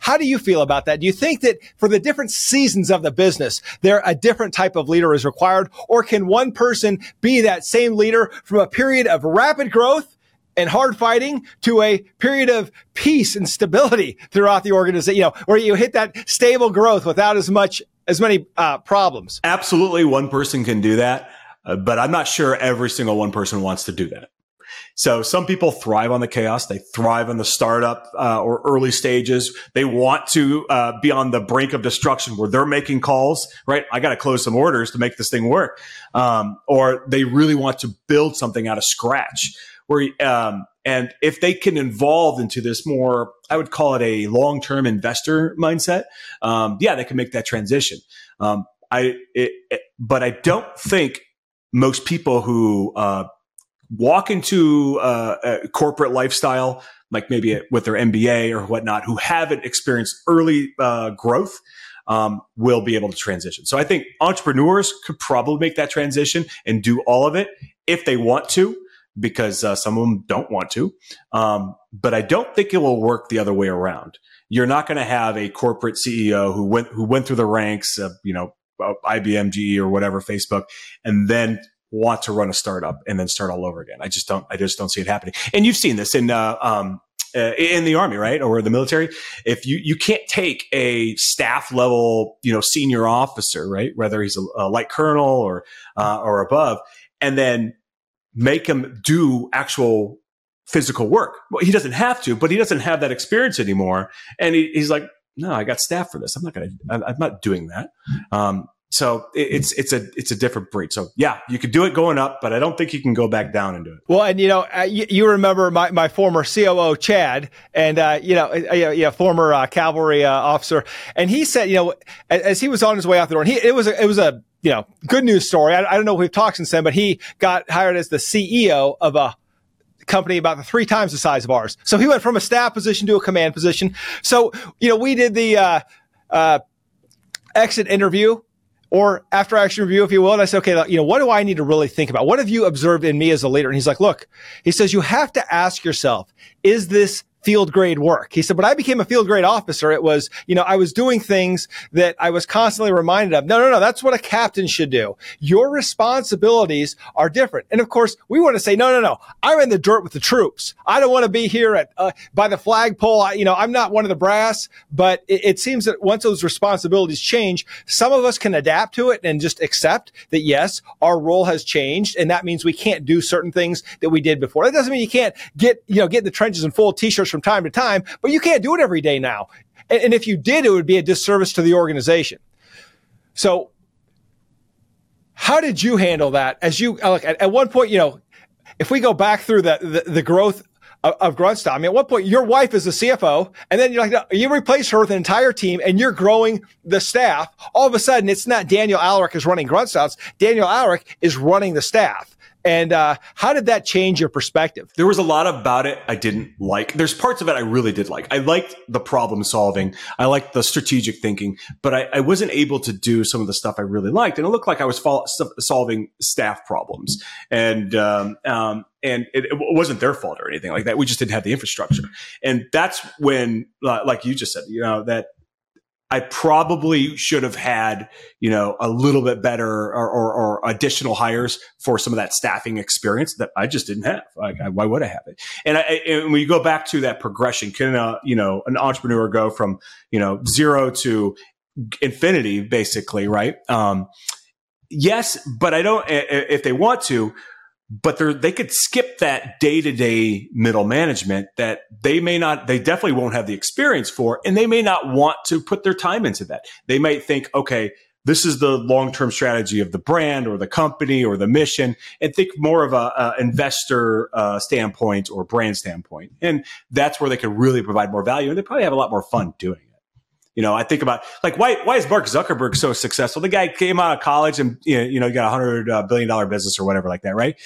How do you feel about that? Do you think that for the different seasons of the business, there a different type of leader is required, or can one person be that same leader from a period of rapid growth? And hard fighting to a period of peace and stability throughout the organization, you know, where you hit that stable growth without as much, as many uh, problems.
Absolutely. One person can do that. Uh, but I'm not sure every single one person wants to do that. So some people thrive on the chaos. They thrive on the startup uh, or early stages. They want to uh, be on the brink of destruction where they're making calls, right? I got to close some orders to make this thing work. Um, or they really want to build something out of scratch where um, and if they can evolve into this more, I would call it a long term investor mindset. Um, yeah, they can make that transition. Um, I, it, it, but I don't think most people who uh, walk into uh, a corporate lifestyle, like maybe with their MBA or whatnot, who haven't experienced early uh, growth. Um, will be able to transition. So I think entrepreneurs could probably make that transition and do all of it if they want to because uh, some of them don't want to. Um, but I don't think it will work the other way around. You're not going to have a corporate CEO who went who went through the ranks of you know IBM, GE, or whatever, Facebook, and then want to run a startup and then start all over again. I just don't. I just don't see it happening. And you've seen this in. Uh, um, uh, in the army, right, or the military, if you you can't take a staff level, you know, senior officer, right, whether he's a, a light colonel or uh, or above, and then make him do actual physical work. Well, he doesn't have to, but he doesn't have that experience anymore. And he, he's like, no, I got staff for this. I'm not going to, I'm not doing that. Um, so it's it's a it's a different breed. So yeah, you could do it going up, but I don't think you can go back down and do it.
Well, and you know, uh, you, you, remember my, my former COO Chad, and uh, you know, uh, yeah, former uh, cavalry uh, officer, and he said, you know, as, as, he was on his way out the door, and he it was a, it was a you know, good news story. I, I don't know if we've talked since then, but he got hired as the CEO of a company about the three times the size of ours. So he went from a staff position to a command position. So, you know, we did the, uh, uh, exit interview or after action review, if you will. And I said, okay, you know, what do I need to really think about? What have you observed in me as a leader? And he's like, look, he says, you have to ask yourself, is this field grade work. He said, when I became a field grade officer, it was, you know, I was doing things that I was constantly reminded of. No, no, no, that's what a captain should do. Your responsibilities are different. And of course, we want to say, no, no, no, I'm in the dirt with the troops. I don't want to be here at, uh, by the flagpole. I, you know, I'm not one of the brass, but it, it seems that once those responsibilities change, some of us can adapt to it and just accept that yes, our role has changed. And that means we can't do certain things that we did before. That doesn't mean you can't get, you know, get in the trenches in full t-shirts from time to time, but you can't do it every day now. And, and if you did, it would be a disservice to the organization. So, how did you handle that? As you uh, look at, at one point, you know, if we go back through the the, the growth of, of Grunt Style, I mean, at one point, your wife is the CFO, and then you're like, no, you replace her with an entire team, and you're growing the staff. All of a sudden, it's not Daniel Alarik is running Grunt Styles. Daniel Alarik is running the staff. And uh, how did that change your perspective?
There was a lot about it I didn't like. There's parts of it I really did like. I liked the problem solving. I liked the strategic thinking, but I, I wasn't able to do some of the stuff I really liked. And it looked like I was solving staff problems. And, um, um, and it, it, wasn't their fault or anything like that. We just didn't have the infrastructure. And that's when, like you just said, you know, that I probably should have had, you know, a little bit better or, or, or, additional hires for some of that staffing experience that I just didn't have. Like, I, why would I have it? And, I, and when you go back to that progression, can a, you know, an entrepreneur go from, you know, zero to infinity, basically, right? Um, yes, but I don't, if they want to, but they could skip that day to day middle management that they may not, they definitely won't have the experience for, and they may not want to put their time into that. They might think, okay, this is the long term strategy of the brand or the company or the mission, and think more of a, a investor uh, standpoint or brand standpoint, and that's where they can really provide more value, and they probably have a lot more fun doing it. You know, I think about like why why is Mark Zuckerberg so successful? The guy came out of college and you know, you got a hundred uh, billion dollar business or whatever like that, right?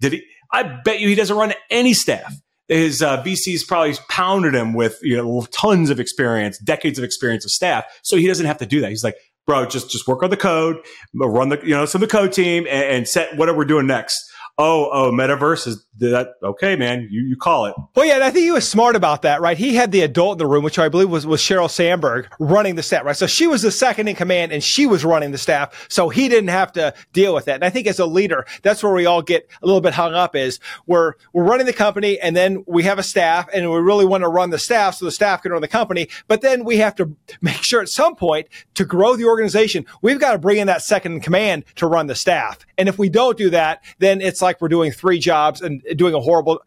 Did he? I bet you he doesn't run any staff. His uh, VCs probably pounded him with you know tons of experience, decades of experience of staff, so he doesn't have to do that. He's like, bro, just just work on the code, run the you know some of the code team, and, and set whatever we're doing next oh, oh, metaverse is that okay, man? You you call it.
Well, yeah, I think he was smart about that, right? He had the adult in the room, which I believe was was Sheryl Sandberg running the staff, right? So she was the second in command, and she was running the staff, so he didn't have to deal with that. And I think as a leader, that's where we all get a little bit hung up: is we're we're running the company, and then we have a staff, and we really want to run the staff so the staff can run the company, but then we have to make sure at some point to grow the organization, we've got to bring in that second in command to run the staff. And if we don't do that, then it's like we're doing three jobs and doing a horrible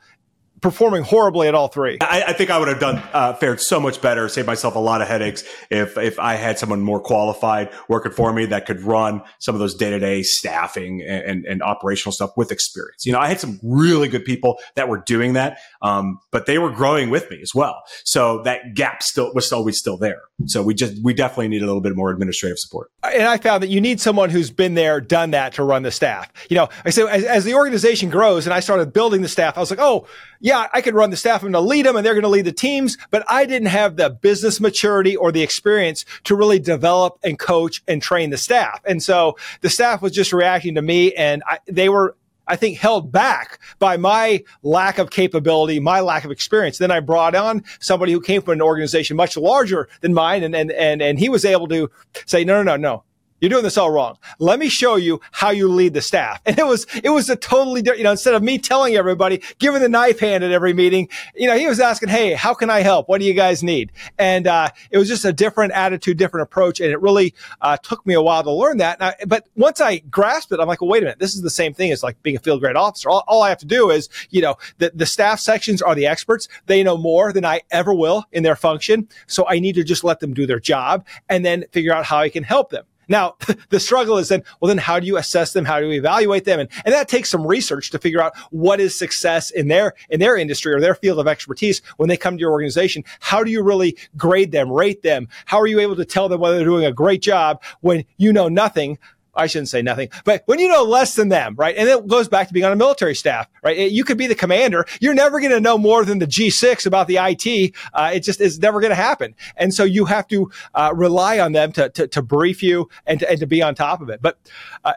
performing horribly at all three.
I, I think I would have done uh, fared so much better, saved myself a lot of headaches if if I had someone more qualified working for me that could run some of those day to day staffing and, and, and, operational stuff with experience. You know, I had some really good people that were doing that, um, but they were growing with me as well. So that gap still was always still there. So we just we definitely need a little bit more administrative support.
And I found that you need someone who's been there, done that to run the staff. You know, I said as, as the organization grows and I started building the staff, I was like, oh yeah, I could run the staff. I'm going to lead them and they're going to lead the teams, but I didn't have the business maturity or the experience to really develop and coach and train the staff. And so the staff was just reacting to me and I, they were I think held back by my lack of capability, my lack of experience. Then I brought on somebody who came from an organization much larger than mine and, and, and, and he was able to say, no, no, no, no. You're doing this all wrong. Let me show you how you lead the staff. And it was, it was a totally different, you know, instead of me telling everybody, giving the knife hand at every meeting, you know, he was asking, Hey, how can I help? What do you guys need? And, uh, it was just a different attitude, different approach. And it really, uh, took me a while to learn that. I, but once I grasped it, I'm like, well, wait a minute. This is the same thing as like being a field grade officer. All, all I have to do is, you know, the, the staff sections are the experts. They know more than I ever will in their function. So I need to just let them do their job and then figure out how I can help them. Now, the struggle is then, well, then how do you assess them? How do you evaluate them? And, and that takes some research to figure out what is success in their, in their industry or their field of expertise when they come to your organization. How do you really grade them, rate them? How are you able to tell them whether they're doing a great job when you know nothing I shouldn't say nothing, but when you know less than them, right? And it goes back to being on a military staff, right? You could be the commander. You're never going to know more than the G6 about the IT. Uh, it just is never going to happen. And so you have to uh, rely on them to, to, to, brief you and to, and to be on top of it. But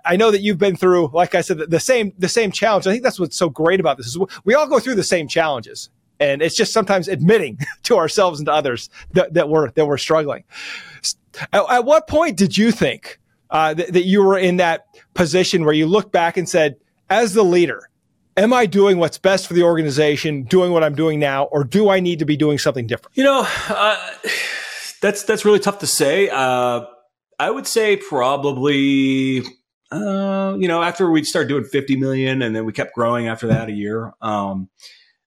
I know that you've been through, like I said, the same, the same challenge. I think that's what's so great about this is we all go through the same challenges. And it's just sometimes admitting to ourselves and to others that, that we're, that we're struggling. At, at what point did you think uh, th- that you were in that position where you look back and said, as the leader, am I doing what's best for the organization, doing what I'm doing now, or do I need to be doing something different?
You know, uh, that's that's really tough to say. Uh, I would say probably, uh, you know, after we started doing 50 million, and then we kept growing after that a year. Um,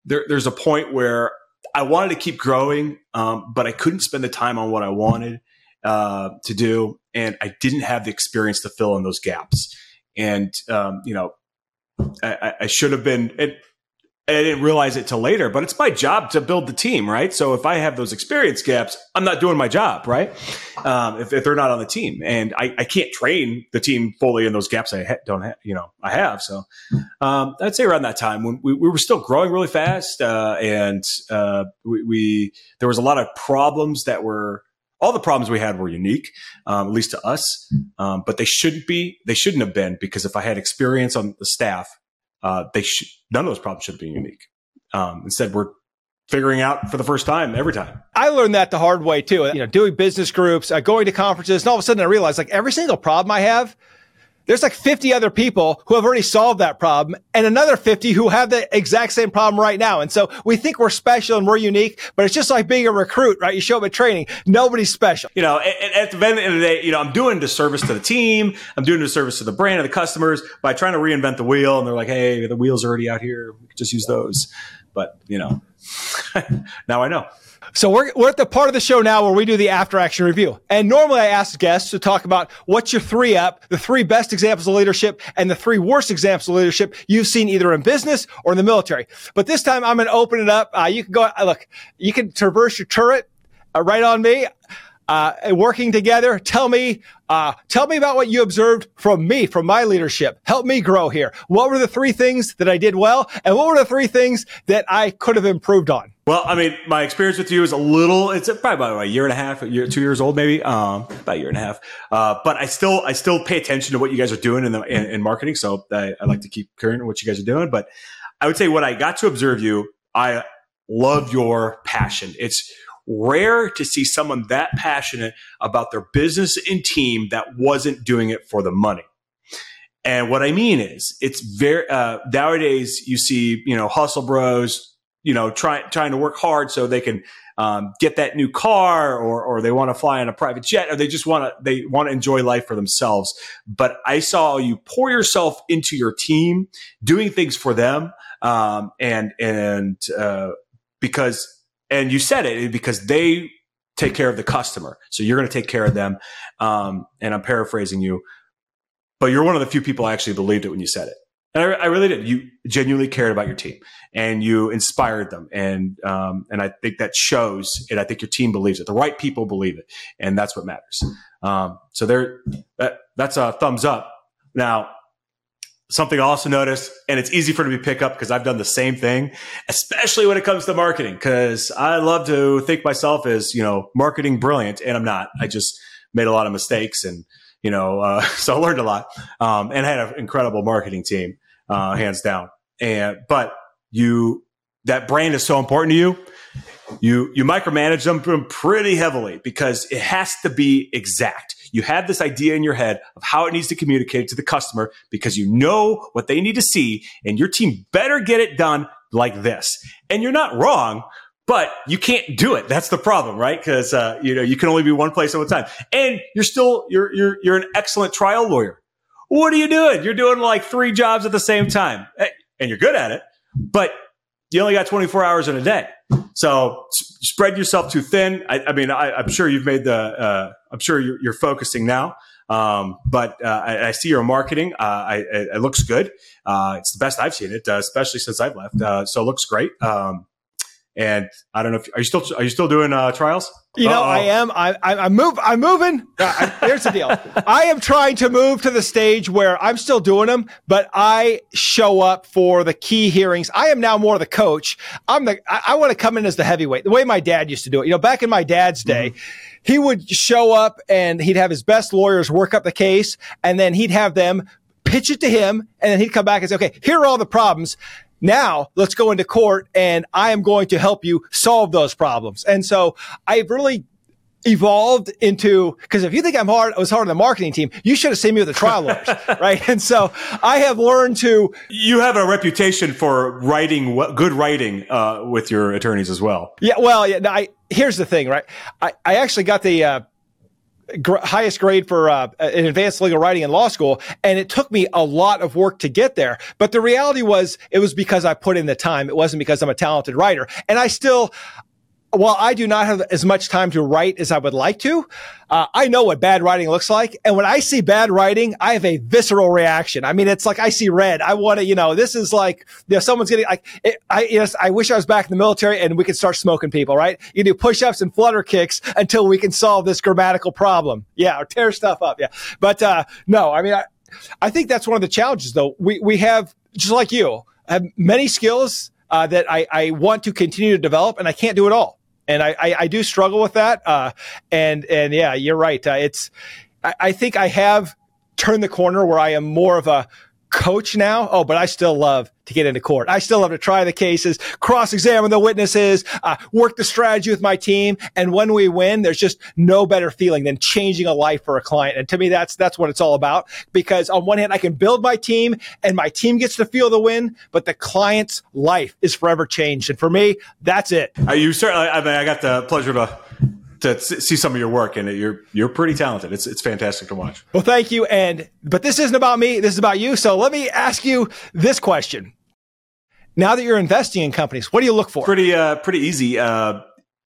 there, there's a point where I wanted to keep growing, um, but I couldn't spend the time on what I wanted uh, to do, and I didn't have the experience to fill in those gaps. And um, you know, I, I should have been. It, I didn't realize it till later, but it's my job to build the team, right? So if I have those experience gaps, I'm not doing my job, right? Um, if, if, they're not on the team, and I, I, can't train the team fully in those gaps I ha- don't have, you know, I have. So um, I'd say around that time when we, we were still growing really fast, uh, and uh, we, we, there was a lot of problems that were all the problems we had were unique, um, at least to us, um, but they shouldn't be. They shouldn't have been because if I had experience on the staff uh, they none of those problems should be unique. Um, instead, we're figuring out for the first time every time.
I learned that the hard way too. You know, doing business groups, uh, going to conferences, and all of a sudden I realized like every single problem I have, there's like 50 other people who have already solved that problem and another 50 who have the exact same problem right now. And so we think we're special and we're unique, but it's just like being a recruit, right? You show up at training. Nobody's special.
You know, at, the end of the day, you know, I'm doing disservice to the team. I'm doing disservice to the brand and the customers by trying to reinvent the wheel. And they're like, Hey, the wheels are already out here. We could just use those. But you know, now I know.
So we're, we're at the part of the show now where we do the after action review. And normally I ask guests to talk about what's your three up, the three best examples of leadership and the three worst examples of leadership you've seen either in business or in the military. But this time I'm going to open it up. Uh, you can go, uh, look, you can traverse your turret uh, right on me uh, working together. Tell me, uh, tell me about what you observed from me, from my leadership. Help me grow here. What were the three things that I did well, and what were the three things that I could have improved on?
Well, I mean, my experience with you is a little, it's probably about a year and a half, a year, two years old, maybe, um, about a year and a half. Uh, but I still, I still pay attention to what you guys are doing in the, in, in marketing. So I, I like to keep current what you guys are doing. But I would say what I got to observe you, I love your passion. It's rare to see someone that passionate about their business and team that wasn't doing it for the money. And what I mean is, it's very uh, nowadays you see you know hustle bros, you know trying trying to work hard so they can um, get that new car or or they want to fly on a private jet or they just want to they want to enjoy life for themselves. But I saw you pour yourself into your team, doing things for them, um, and and uh, because and you said it because they take care of the customer. So you're going to take care of them. Um, and I'm paraphrasing you, but you're one of the few people I actually believed it when you said it. And I, I really did. You genuinely cared about your team and you inspired them. And, um, and I think that shows and I think your team believes it. The right people believe it. And that's what matters. Um, so there, that, that's a thumbs up. Now, something I also noticed, and it's easy for me to pick up because I've done the same thing, especially when it comes to marketing. Because I love to think myself as you know marketing brilliant, and I'm not. I just made a lot of mistakes, and you know, uh, so I learned a lot, um, and I had an incredible marketing team, uh, hands down. And but you, that brand is so important to you. You you micromanage them pretty heavily because it has to be exact you have this idea in your head of how it needs to communicate to the customer because you know what they need to see and your team better get it done like this. And you're not wrong, but you can't do it. That's the problem, right? Because uh, you know you can only be one place at one time, and you're still you're you're you're an excellent trial lawyer. What are you doing? You're doing like three jobs at the same time, eh, and you're good at it, but you only got 24 hours in a day. So spread yourself too thin. I, I mean, I, am sure you've made the. Uh, I'm sure you're, you're focusing now. Um, but uh, I, I, see your marketing. Uh, I, it looks good. Uh, it's the best I've seen it, uh, especially since I've left. Uh, so it looks great. Um, and I don't know if are you still are you still doing uh, trials?
You know, Uh-oh. I am. I, I, am move. I'm moving. I, here's the deal. I am trying to move to the stage where I'm still doing them, but I show up for the key hearings. I am now more the coach. I'm the. I, I want to come in as the heavyweight, the way my dad used to do it. You know, back in my dad's day. Mm-hmm. He would show up and he'd have his best lawyers work up the case and then he'd have them pitch it to him and then he'd come back and say, okay, here are all the problems. Now let's go into court and I am going to help you solve those problems. And so I've really evolved into because if you think I'm hard, I was hard on the marketing team. You should have seen me with the trial lawyers, right? And so I have learned to.
You have a reputation for writing good writing uh, with your attorneys as well.
Yeah, well, yeah. I here's the thing, right? I I actually got the. Uh, gr- highest grade for uh, an advanced legal writing in law school. And it took me a lot of work to get there. But the reality was it was because I put in the time. It wasn't because I'm a talented writer. And I still, while I do not have as much time to write as I would like to, uh, I know what bad writing looks like. And when I see bad writing, I have a visceral reaction. I mean, it's like I see red. I want to, you know, this is like, you know, someone's getting like, it, I, yes, I wish I was back in the military and we could start smoking people, right? You do push ups and flutter kicks until we can solve this grammatical problem. Yeah. Or tear stuff up. Yeah. But, uh, no, I mean, I, I think that's one of the challenges though. We, we have, just like you, have many skills uh, that I, I want to continue to develop and I can't do it all and I, I, I do struggle with that. Uh, and and yeah, you're right. Uh, it's I, I think I have turned the corner where I am more of a coach now. Oh, but I still love to get into court. I still love to try the cases, cross examine the witnesses, uh, work the strategy with my team. And when we win, there's just no better feeling than changing a life for a client. And to me, that's, that's what it's all about. Because on one hand, I can build my team and my team gets to feel the win, but the client's life is forever changed. And for me, that's it.
Uh, you certainly, I mean, I got the pleasure to to see some of your work and you're you're pretty talented. It's it's fantastic to watch.
Well, thank you. And but this isn't about me. This is about you. So let me ask you this question. Now that you're investing in companies, what do you look for?
Pretty uh pretty easy. Uh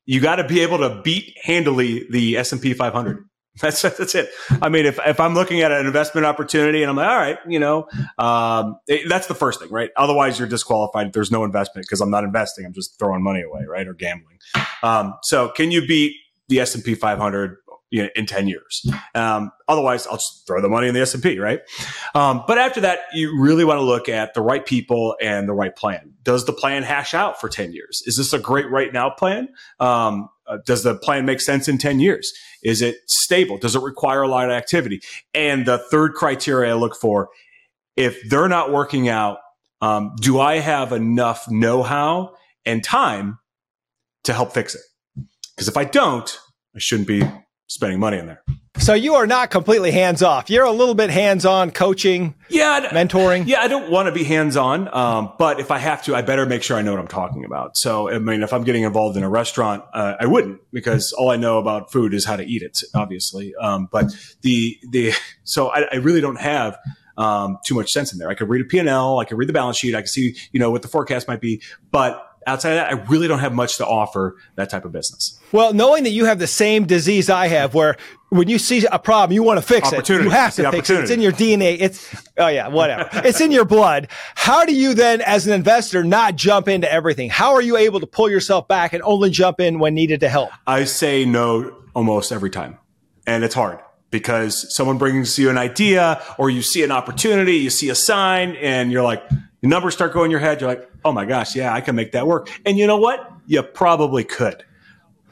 you got to be able to beat handily the S&P 500. That's that's it. I mean, if if I'm looking at an investment opportunity and I'm like, all right, you know, um, it, that's the first thing, right? Otherwise, you're disqualified. There's no investment because I'm not investing. I'm just throwing money away, right, or gambling. Um, so, can you beat the S&P 500 you know, in 10 years. Um, otherwise, I'll just throw the money in the S&P, right? Um, but after that, you really want to look at the right people and the right plan. Does the plan hash out for 10 years? Is this a great right now plan? Um, uh, does the plan make sense in 10 years? Is it stable? Does it require a lot of activity? And the third criteria I look for, if they're not working out, um, do I have enough know-how and time to help fix it? Because if I don't, I shouldn't be spending money in there.
So you are not completely hands off. You're a little bit hands on coaching,
yeah,
mentoring.
Yeah, I don't want to be hands on, um, but if I have to, I better make sure I know what I'm talking about. So, I mean, if I'm getting involved in a restaurant, uh, I wouldn't because all I know about food is how to eat it, obviously. Um, but the the so I, I really don't have um, too much sense in there. I could read a P&L, I could read the balance sheet, I could see you know what the forecast might be, but outside of that, I really don't have much to offer that type of business.
Well, knowing that you have the same disease I have, where when you see a problem, you want to fix it. You have to fix it. It's in your DNA. It's, oh yeah, whatever. it's in your blood. How do you then, as an investor, not jump into everything? How are you able to pull yourself back and only jump in when needed to help?
I say no almost every time. And it's hard because someone brings you an idea or you see an opportunity, you see a sign and you're like, the numbers start going in your head. You're like, oh my gosh, yeah, I can make that work. And you know what? You probably could,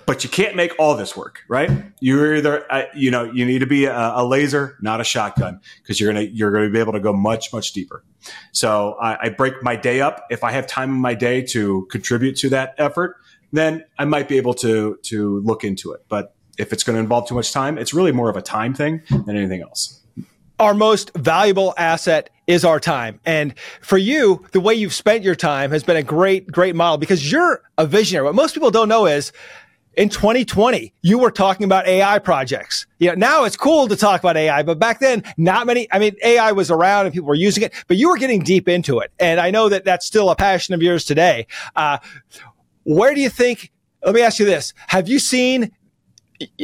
but you can't make all this work, right? You're either, you know, you need to be a, a laser, not a shotgun, because you're gonna you're gonna be able to go much much deeper. So I, I break my day up. If I have time in my day to contribute to that effort, then I might be able to to look into it. But if it's going to involve too much time, it's really more of a time thing than anything else
our most valuable asset is our time. And for you, the way you've spent your time has been a great, great model because you're a visionary. What most people don't know is in 2020, you were talking about AI projects. You know, now it's cool to talk about AI, but back then, not many, I mean, AI was around and people were using it, but you were getting deep into it. And I know that that's still a passion of yours today. Uh, where do you think, let me ask you this. Have you seen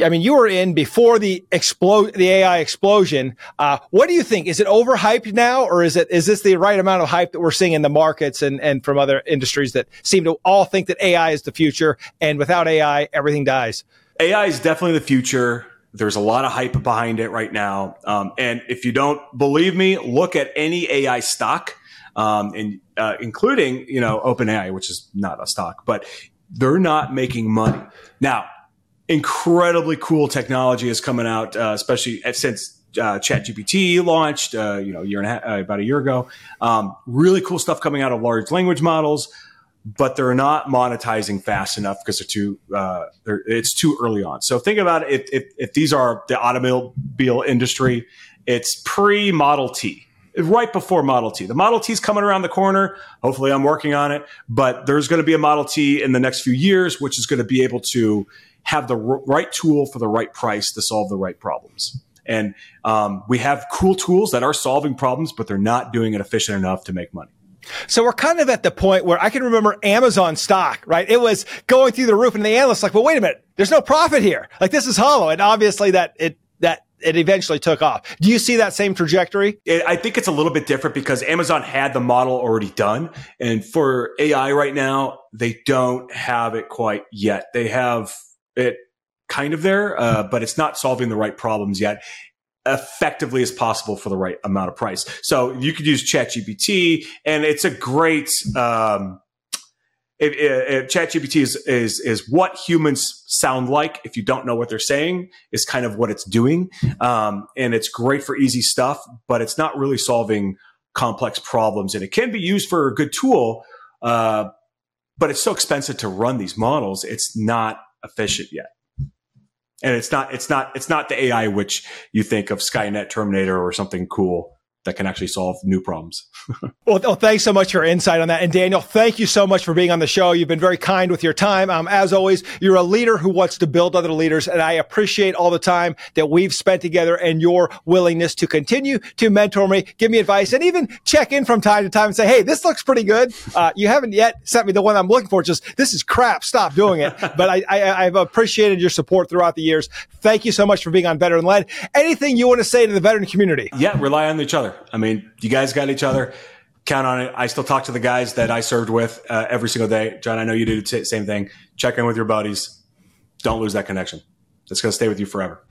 I mean, you were in before the explode, the AI explosion. Uh, what do you think? Is it overhyped now, or is it is this the right amount of hype that we're seeing in the markets and and from other industries that seem to all think that AI is the future, and without AI, everything dies?
AI is definitely the future. There's a lot of hype behind it right now, um, and if you don't believe me, look at any AI stock, um, and uh, including you know OpenAI, which is not a stock, but they're not making money now incredibly cool technology is coming out, uh, especially since uh, ChatGPT launched, uh, you know, year and a half, uh, about a year ago. Um, really cool stuff coming out of large language models, but they're not monetizing fast enough because they're too, uh, they're, it's too early on. So think about it. If, if, if these are the automobile industry, it's pre Model T right before Model T. The Model T is coming around the corner. Hopefully, I'm working on it, but there's going to be a Model T in the next few years, which is going to be able to have the right tool for the right price to solve the right problems. And um, we have cool tools that are solving problems, but they're not doing it efficient enough to make money.
So we're kind of at the point where I can remember Amazon stock, right? It was going through the roof and the analysts like, well, wait a minute, there's no profit here. Like this is hollow. And obviously that it, that it eventually took off. Do you see that same trajectory?
I think it's a little bit different because Amazon had the model already done. And for AI right now, they don't have it quite yet. They have it kind of there, uh, but it's not solving the right problems yet effectively as possible for the right amount of price. So you could use ChatGPT, and it's a great. Um, it, it, ChatGPT is, is is what humans sound like. If you don't know what they're saying, is kind of what it's doing, um, and it's great for easy stuff. But it's not really solving complex problems, and it can be used for a good tool. Uh, but it's so expensive to run these models; it's not efficient yet and it's not it's not it's not the AI which you think of Skynet, Terminator, or something cool that can actually solve new problems.
well, thanks so much for your insight on that. And Daniel, thank you so much for being on the show. You've been very kind with your time. Um, as always, you're a leader who wants to build other leaders. And I appreciate all the time that we've spent together and your willingness to continue to mentor me, give me advice, and even check in from time to time and say, Hey, this looks pretty good. Uh, you haven't yet sent me the one I'm looking for. Just this is crap. Stop doing it. but I, I, I've appreciated your support throughout the years. Thank you so much for being on Veteran Led. Anything you want to say to the veteran community?
Yeah, rely on each other. I mean, you guys got each other. Count on it. I still talk to the guys that I served with uh, every single day. John, I know you do the same thing. Check in with your buddies. Don't lose that connection. It's going to stay with you forever.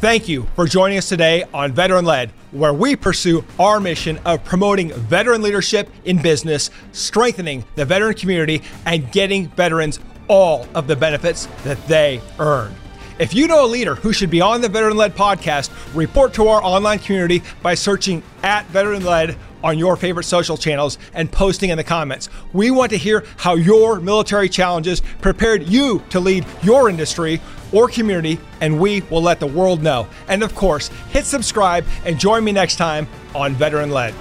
Thank you for joining us today on Veteran Led, where we pursue our mission of promoting veteran leadership in business, strengthening the veteran community, and getting veterans all of the benefits that they earn. If you know a leader who should be on the Veteran Led podcast, report to our online community by searching at Veteran Led on your favorite social channels and posting in the comments. We want to hear how your military challenges prepared you to lead your industry or community, and we will let the world know. And of course, hit subscribe and join me next time on Veteran Led.